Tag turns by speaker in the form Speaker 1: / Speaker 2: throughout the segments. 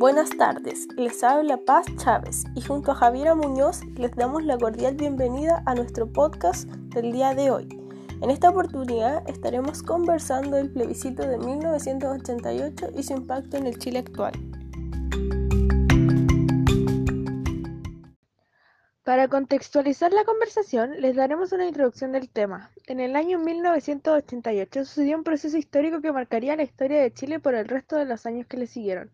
Speaker 1: Buenas tardes, les habla Paz Chávez y junto a Javiera Muñoz les damos la cordial bienvenida a nuestro podcast del día de hoy. En esta oportunidad estaremos conversando del plebiscito de 1988 y su impacto en el Chile actual.
Speaker 2: Para contextualizar la conversación, les daremos una introducción del tema. En el año 1988 sucedió un proceso histórico que marcaría la historia de Chile por el resto de los años que le siguieron.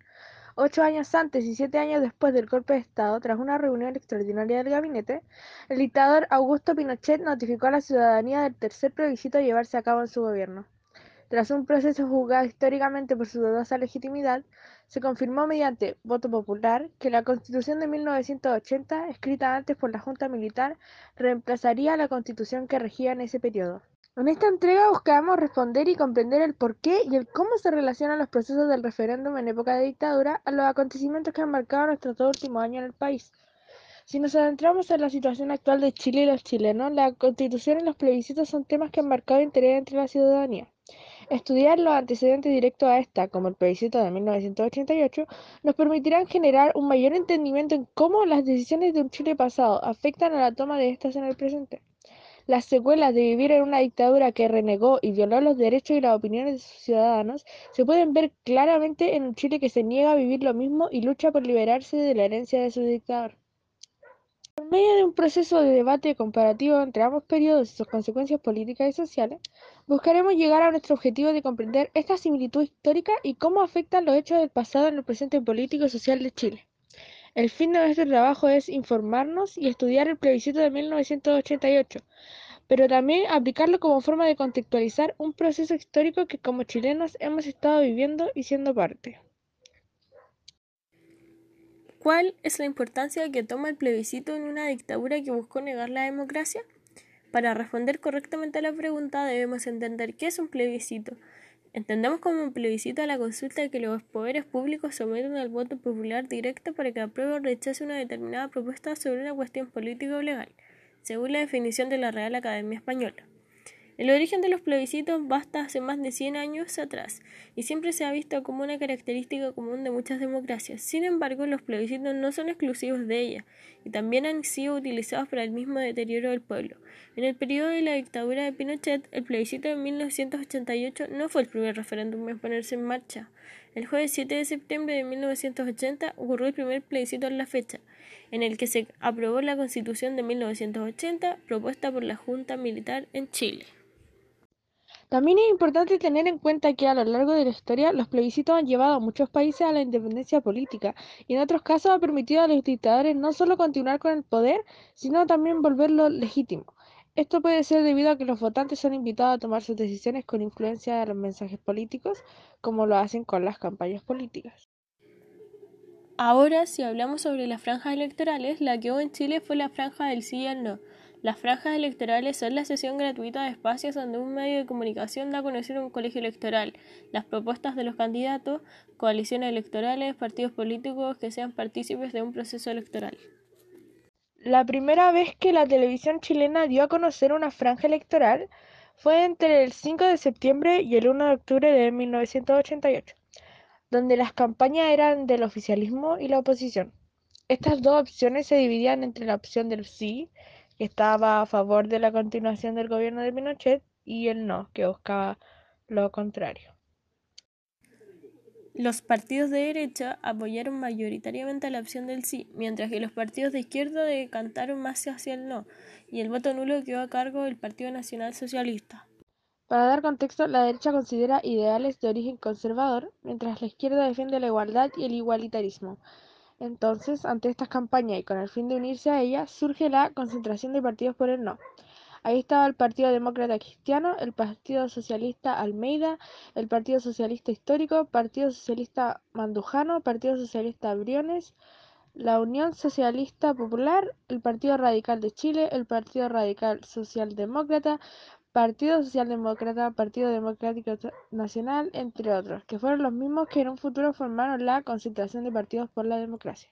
Speaker 2: Ocho años antes y siete años después del golpe de Estado, tras una reunión extraordinaria del gabinete, el dictador Augusto Pinochet notificó a la ciudadanía del tercer plebiscito a llevarse a cabo en su gobierno. Tras un proceso juzgado históricamente por su dudosa legitimidad, se confirmó mediante voto popular que la Constitución de 1980, escrita antes por la Junta Militar, reemplazaría la Constitución que regía en ese periodo. En esta entrega buscamos responder y comprender el por qué y el cómo se relacionan los procesos del referéndum en época de dictadura a los acontecimientos que han marcado nuestros dos últimos años en el país. Si nos adentramos en la situación actual de Chile y los chilenos, la constitución y los plebiscitos son temas que han marcado interés entre la ciudadanía. Estudiar los antecedentes directos a esta, como el plebiscito de 1988, nos permitirán generar un mayor entendimiento en cómo las decisiones de un Chile pasado afectan a la toma de estas en el presente. Las secuelas de vivir en una dictadura que renegó y violó los derechos y las opiniones de sus ciudadanos se pueden ver claramente en un Chile que se niega a vivir lo mismo y lucha por liberarse de la herencia de su dictador. Por medio de un proceso de debate comparativo entre ambos periodos y sus consecuencias políticas y sociales, buscaremos llegar a nuestro objetivo de comprender esta similitud histórica y cómo afectan los hechos del pasado en el presente político y social de Chile. El fin de nuestro trabajo es informarnos y estudiar el plebiscito de 1988, pero también aplicarlo como forma de contextualizar un proceso histórico que como chilenos hemos estado viviendo y siendo parte.
Speaker 1: ¿Cuál es la importancia que toma el plebiscito en una dictadura que buscó negar la democracia? Para responder correctamente a la pregunta debemos entender qué es un plebiscito, Entendemos como un plebiscito a la consulta que los poderes públicos someten al voto popular directo para que apruebe o rechace una determinada propuesta sobre una cuestión política o legal, según la definición de la Real Academia Española. El origen de los plebiscitos basta hace más de 100 años atrás y siempre se ha visto como una característica común de muchas democracias. Sin embargo, los plebiscitos no son exclusivos de ellas y también han sido utilizados para el mismo deterioro del pueblo. En el periodo de la dictadura de Pinochet, el plebiscito de 1988 no fue el primer referéndum en ponerse en marcha. El jueves 7 de septiembre de 1980 ocurrió el primer plebiscito en la fecha, en el que se aprobó la Constitución de 1980 propuesta por la Junta Militar en Chile.
Speaker 2: También es importante tener en cuenta que a lo largo de la historia los plebiscitos han llevado a muchos países a la independencia política y en otros casos ha permitido a los dictadores no solo continuar con el poder, sino también volverlo legítimo. Esto puede ser debido a que los votantes son invitados a tomar sus decisiones con influencia de los mensajes políticos, como lo hacen con las campañas políticas.
Speaker 1: Ahora, si hablamos sobre las franjas electorales, la que hubo en Chile fue la franja del sí y el no. Las franjas electorales son la sesión gratuita de espacios donde un medio de comunicación da a conocer un colegio electoral, las propuestas de los candidatos, coaliciones electorales, partidos políticos que sean partícipes de un proceso electoral.
Speaker 2: La primera vez que la televisión chilena dio a conocer una franja electoral fue entre el 5 de septiembre y el 1 de octubre de 1988, donde las campañas eran del oficialismo y la oposición. Estas dos opciones se dividían entre la opción del sí, que estaba a favor de la continuación del gobierno de Pinochet, y el no, que buscaba lo contrario.
Speaker 1: Los partidos de derecha apoyaron mayoritariamente la opción del sí, mientras que los partidos de izquierda decantaron más hacia el no, y el voto nulo quedó a cargo del Partido Nacional Socialista.
Speaker 2: Para dar contexto, la derecha considera ideales de origen conservador, mientras la izquierda defiende la igualdad y el igualitarismo. Entonces, ante estas campañas y con el fin de unirse a ellas, surge la concentración de partidos por el no. Ahí estaba el Partido Demócrata Cristiano, el Partido Socialista Almeida, el Partido Socialista Histórico, Partido Socialista Mandujano, Partido Socialista Briones, la Unión Socialista Popular, el Partido Radical de Chile, el Partido Radical Socialdemócrata, Partido Socialdemócrata, Partido Democrático Nacional, entre otros, que fueron los mismos que en un futuro formaron la Concentración de Partidos por la Democracia.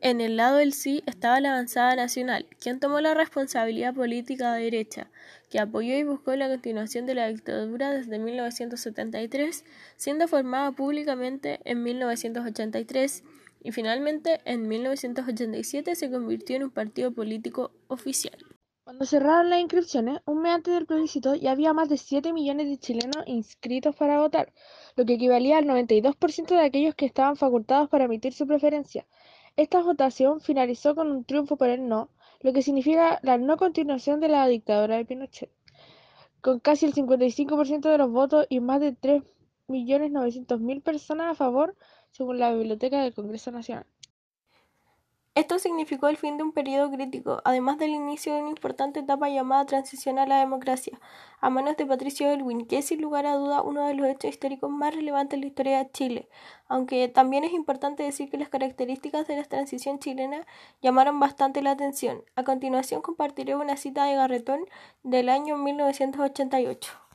Speaker 1: En el lado del sí estaba la avanzada nacional, quien tomó la responsabilidad política de derecha, que apoyó y buscó la continuación de la dictadura desde 1973, siendo formada públicamente en 1983 y finalmente en 1987 se convirtió en un partido político oficial.
Speaker 2: Cuando cerraron las inscripciones, un mes antes del plebiscito ya había más de 7 millones de chilenos inscritos para votar, lo que equivalía al 92% de aquellos que estaban facultados para emitir su preferencia. Esta votación finalizó con un triunfo por el no, lo que significa la no continuación de la dictadura de Pinochet, con casi el 55% de los votos y más de 3.900.000 personas a favor, según la Biblioteca del Congreso Nacional.
Speaker 1: Esto significó el fin de un periodo crítico, además del inicio de una importante etapa llamada transición a la democracia, a manos de Patricio Elwin, que es sin lugar a duda uno de los hechos históricos más relevantes en la historia de Chile, aunque también es importante decir que las características de la transición chilena llamaron bastante la atención. A continuación compartiré una cita de Garretón del año 1988.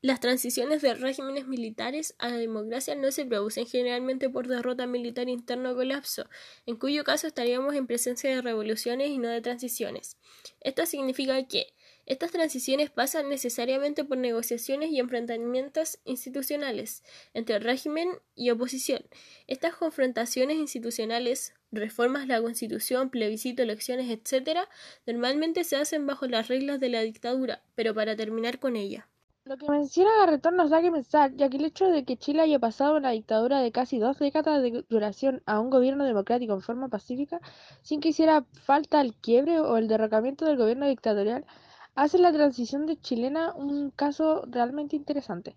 Speaker 1: Las transiciones de regímenes militares a la democracia no se producen generalmente por derrota militar interna o colapso, en cuyo caso estaríamos en presencia de revoluciones y no de transiciones. Esto significa que estas transiciones pasan necesariamente por negociaciones y enfrentamientos institucionales entre régimen y oposición. Estas confrontaciones institucionales, reformas a la Constitución, plebiscito, elecciones, etc., normalmente se hacen bajo las reglas de la dictadura, pero para terminar con ella.
Speaker 2: Lo que menciona Garretón nos da que pensar, ya que el hecho de que Chile haya pasado una dictadura de casi dos décadas de duración a un gobierno democrático en forma pacífica, sin que hiciera falta el quiebre o el derrocamiento del gobierno dictatorial, hace la transición de chilena un caso realmente interesante.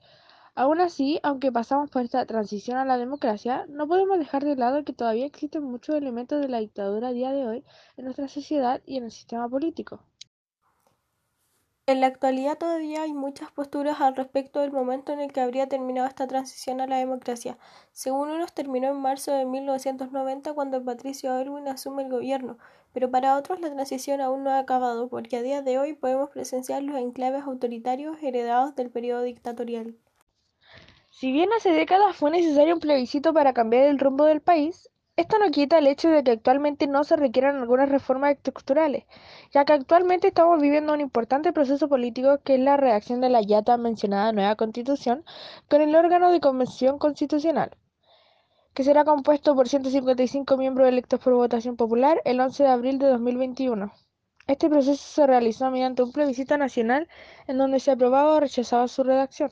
Speaker 2: Aún así, aunque pasamos por esta transición a la democracia, no podemos dejar de lado que todavía existen muchos elementos de la dictadura a día de hoy en nuestra sociedad y en el sistema político.
Speaker 1: En la actualidad todavía hay muchas posturas al respecto del momento en el que habría terminado esta transición a la democracia. Según unos terminó en marzo de 1990 cuando Patricio Aylwin asume el gobierno, pero para otros la transición aún no ha acabado porque a día de hoy podemos presenciar los enclaves autoritarios heredados del periodo dictatorial.
Speaker 2: Si bien hace décadas fue necesario un plebiscito para cambiar el rumbo del país, esto no quita el hecho de que actualmente no se requieran algunas reformas estructurales, ya que actualmente estamos viviendo un importante proceso político que es la reacción de la ya tan mencionada nueva constitución con el órgano de convención constitucional, que será compuesto por 155 miembros electos por votación popular el 11 de abril de 2021. Este proceso se realizó mediante un plebiscito nacional en donde se aprobaba o rechazaba su redacción.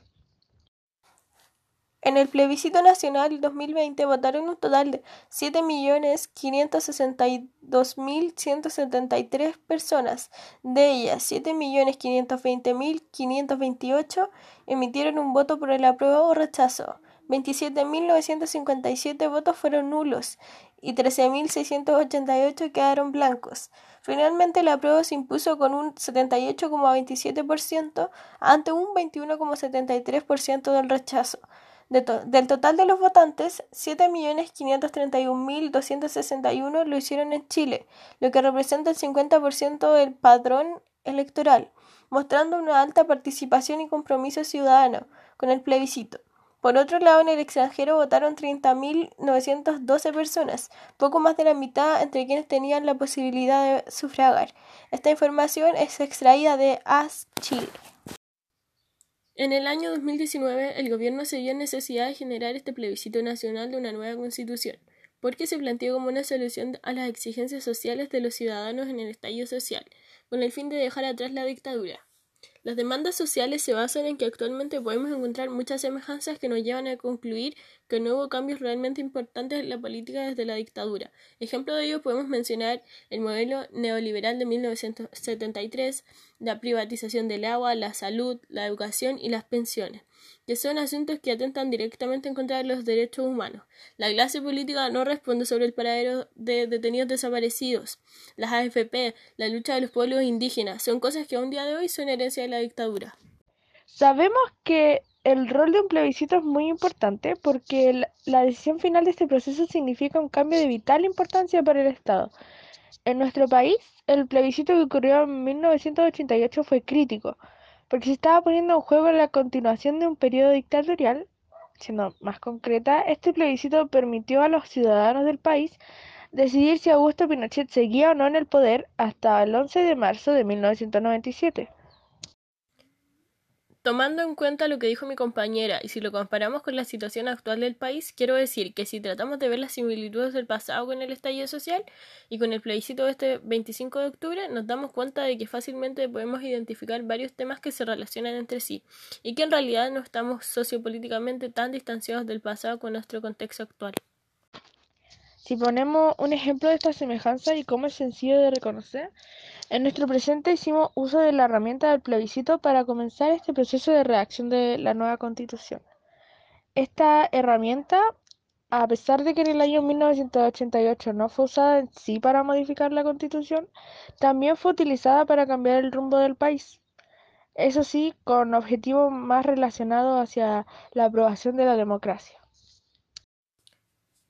Speaker 1: En el plebiscito nacional 2020 votaron un total de 7.562.173 personas. De ellas, 7.520.528 emitieron un voto por el apruebo o rechazo. 27.957 votos fueron nulos y 13.688 quedaron blancos. Finalmente, el apruebo se impuso con un 78,27% ante un 21,73% del rechazo del total de los votantes, 7.531.261 lo hicieron en Chile, lo que representa el 50% del padrón electoral, mostrando una alta participación y compromiso ciudadano con el plebiscito. Por otro lado, en el extranjero votaron 30.912 personas, poco más de la mitad entre quienes tenían la posibilidad de sufragar. Esta información es extraída de AS Chile. En el año 2019, el gobierno se vio necesidad de generar este plebiscito nacional de una nueva constitución, porque se planteó como una solución a las exigencias sociales de los ciudadanos en el estallido social, con el fin de dejar atrás la dictadura. Las demandas sociales se basan en que actualmente podemos encontrar muchas semejanzas que nos llevan a concluir que no hubo cambios realmente importantes en la política desde la dictadura. Ejemplo de ello podemos mencionar el modelo neoliberal de 1973, la privatización del agua, la salud, la educación y las pensiones que son asuntos que atentan directamente en contra de los derechos humanos. La clase política no responde sobre el paradero de detenidos desaparecidos. Las AFP, la lucha de los pueblos indígenas, son cosas que a un día de hoy son herencia de la dictadura.
Speaker 2: Sabemos que el rol de un plebiscito es muy importante porque la decisión final de este proceso significa un cambio de vital importancia para el Estado. En nuestro país, el plebiscito que ocurrió en 1988 fue crítico, porque se estaba poniendo en juego la continuación de un periodo dictatorial. Siendo más concreta, este plebiscito permitió a los ciudadanos del país decidir si Augusto Pinochet seguía o no en el poder hasta el 11 de marzo de 1997.
Speaker 1: Tomando en cuenta lo que dijo mi compañera y si lo comparamos con la situación actual del país, quiero decir que si tratamos de ver las similitudes del pasado con el estallido social y con el plebiscito de este 25 de octubre, nos damos cuenta de que fácilmente podemos identificar varios temas que se relacionan entre sí y que en realidad no estamos sociopolíticamente tan distanciados del pasado con nuestro contexto actual.
Speaker 2: Si ponemos un ejemplo de esta semejanza y cómo es sencillo de reconocer, en nuestro presente hicimos uso de la herramienta del plebiscito para comenzar este proceso de redacción de la nueva constitución. Esta herramienta, a pesar de que en el año 1988 no fue usada en sí para modificar la constitución, también fue utilizada para cambiar el rumbo del país. Eso sí, con objetivos más relacionados hacia la aprobación de la democracia.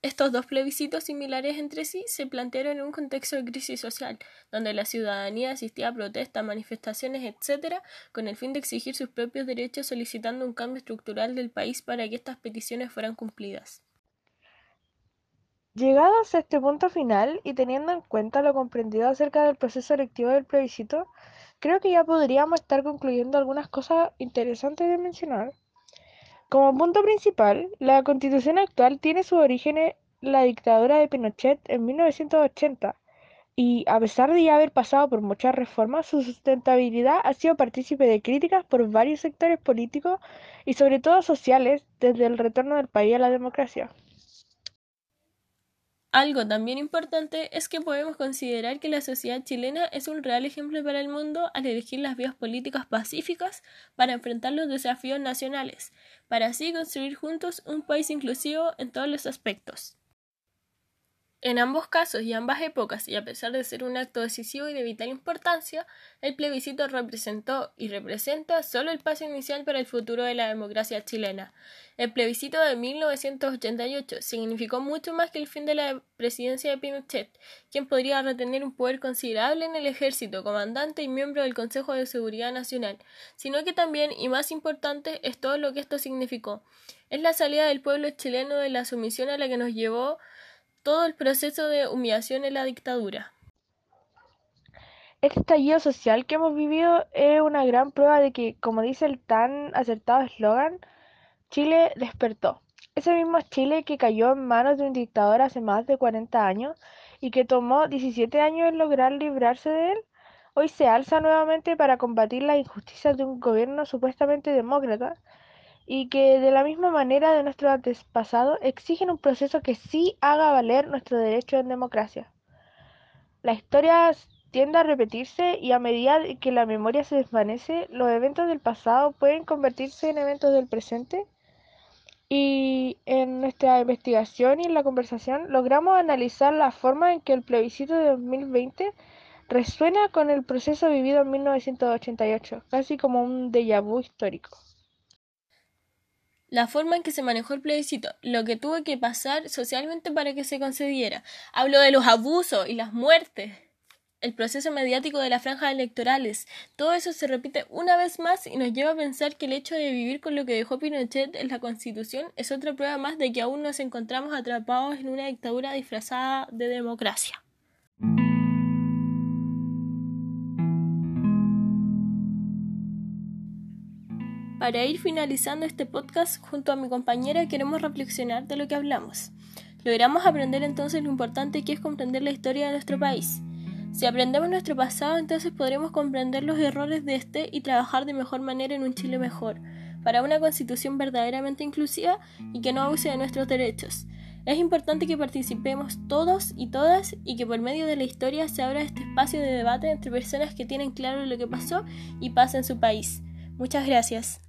Speaker 1: Estos dos plebiscitos similares entre sí se plantearon en un contexto de crisis social, donde la ciudadanía asistía a protestas, manifestaciones, etc., con el fin de exigir sus propios derechos solicitando un cambio estructural del país para que estas peticiones fueran cumplidas.
Speaker 2: Llegados a este punto final y teniendo en cuenta lo comprendido acerca del proceso electivo del plebiscito, creo que ya podríamos estar concluyendo algunas cosas interesantes de mencionar. Como punto principal, la constitución actual tiene su origen en la dictadura de Pinochet en 1980 y, a pesar de ya haber pasado por muchas reformas, su sustentabilidad ha sido partícipe de críticas por varios sectores políticos y sobre todo sociales desde el retorno del país a la democracia.
Speaker 1: Algo también importante es que podemos considerar que la sociedad chilena es un real ejemplo para el mundo al elegir las vías políticas pacíficas para enfrentar los desafíos nacionales, para así construir juntos un país inclusivo en todos los aspectos. En ambos casos y ambas épocas, y a pesar de ser un acto decisivo y de vital importancia, el plebiscito representó y representa solo el paso inicial para el futuro de la democracia chilena. El plebiscito de 1988 significó mucho más que el fin de la presidencia de Pinochet, quien podría retener un poder considerable en el ejército, comandante y miembro del Consejo de Seguridad Nacional, sino que también, y más importante, es todo lo que esto significó. Es la salida del pueblo chileno de la sumisión a la que nos llevó todo el proceso de humillación en la dictadura.
Speaker 2: Este estallido social que hemos vivido es una gran prueba de que, como dice el tan acertado eslogan, Chile despertó. Ese mismo Chile que cayó en manos de un dictador hace más de 40 años y que tomó 17 años en lograr librarse de él, hoy se alza nuevamente para combatir las injusticias de un gobierno supuestamente demócrata y que de la misma manera de nuestro antepasado exigen un proceso que sí haga valer nuestro derecho en democracia. La historia tiende a repetirse y a medida que la memoria se desvanece, los eventos del pasado pueden convertirse en eventos del presente. Y en nuestra investigación y en la conversación logramos analizar la forma en que el plebiscito de 2020 resuena con el proceso vivido en 1988, casi como un déjà vu histórico
Speaker 1: la forma en que se manejó el plebiscito, lo que tuvo que pasar socialmente para que se concediera. Hablo de los abusos y las muertes, el proceso mediático de las franjas electorales. Todo eso se repite una vez más y nos lleva a pensar que el hecho de vivir con lo que dejó Pinochet en la Constitución es otra prueba más de que aún nos encontramos atrapados en una dictadura disfrazada de democracia. Para ir finalizando este podcast junto a mi compañera queremos reflexionar de lo que hablamos. Logramos aprender entonces lo importante que es comprender la historia de nuestro país. Si aprendemos nuestro pasado, entonces podremos comprender los errores de este y trabajar de mejor manera en un Chile mejor, para una constitución verdaderamente inclusiva y que no abuse de nuestros derechos. Es importante que participemos todos y todas y que por medio de la historia se abra este espacio de debate entre personas que tienen claro lo que pasó y pasa en su país. Muchas gracias.